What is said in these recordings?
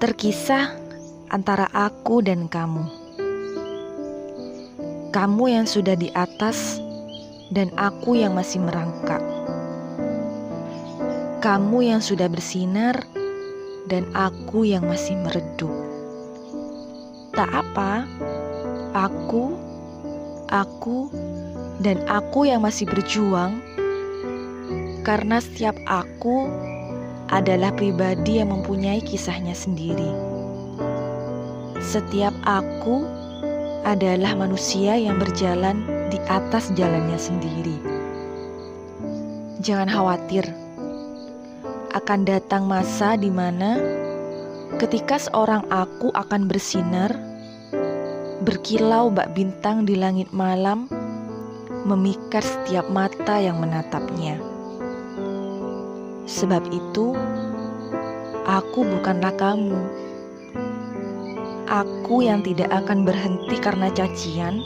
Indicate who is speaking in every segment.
Speaker 1: Terkisah antara aku dan kamu. Kamu yang sudah di atas dan aku yang masih merangkak. Kamu yang sudah bersinar dan aku yang masih meredup. Tak apa, aku, aku, dan aku yang masih berjuang karena setiap aku adalah pribadi yang mempunyai kisahnya sendiri. Setiap aku adalah manusia yang berjalan di atas jalannya sendiri. Jangan khawatir, akan datang masa di mana ketika seorang aku akan bersinar, berkilau bak bintang di langit malam, memikat setiap mata yang menatapnya. Sebab itu, aku bukanlah kamu. Aku yang tidak akan berhenti karena cacian.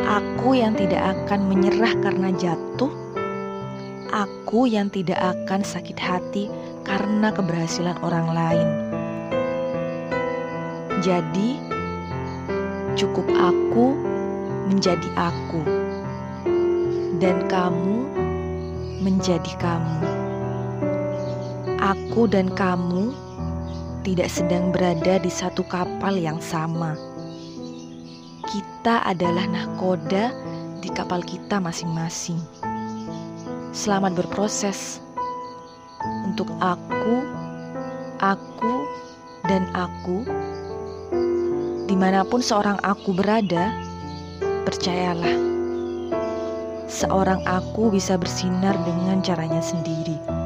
Speaker 1: Aku yang tidak akan menyerah karena jatuh. Aku yang tidak akan sakit hati karena keberhasilan orang lain. Jadi, cukup aku menjadi aku, dan kamu menjadi kamu aku dan kamu tidak sedang berada di satu kapal yang sama. Kita adalah nahkoda di kapal kita masing-masing. Selamat berproses untuk aku, aku, dan aku. Di mana pun seorang aku berada, percayalah, seorang aku bisa bersinar dengan caranya sendiri.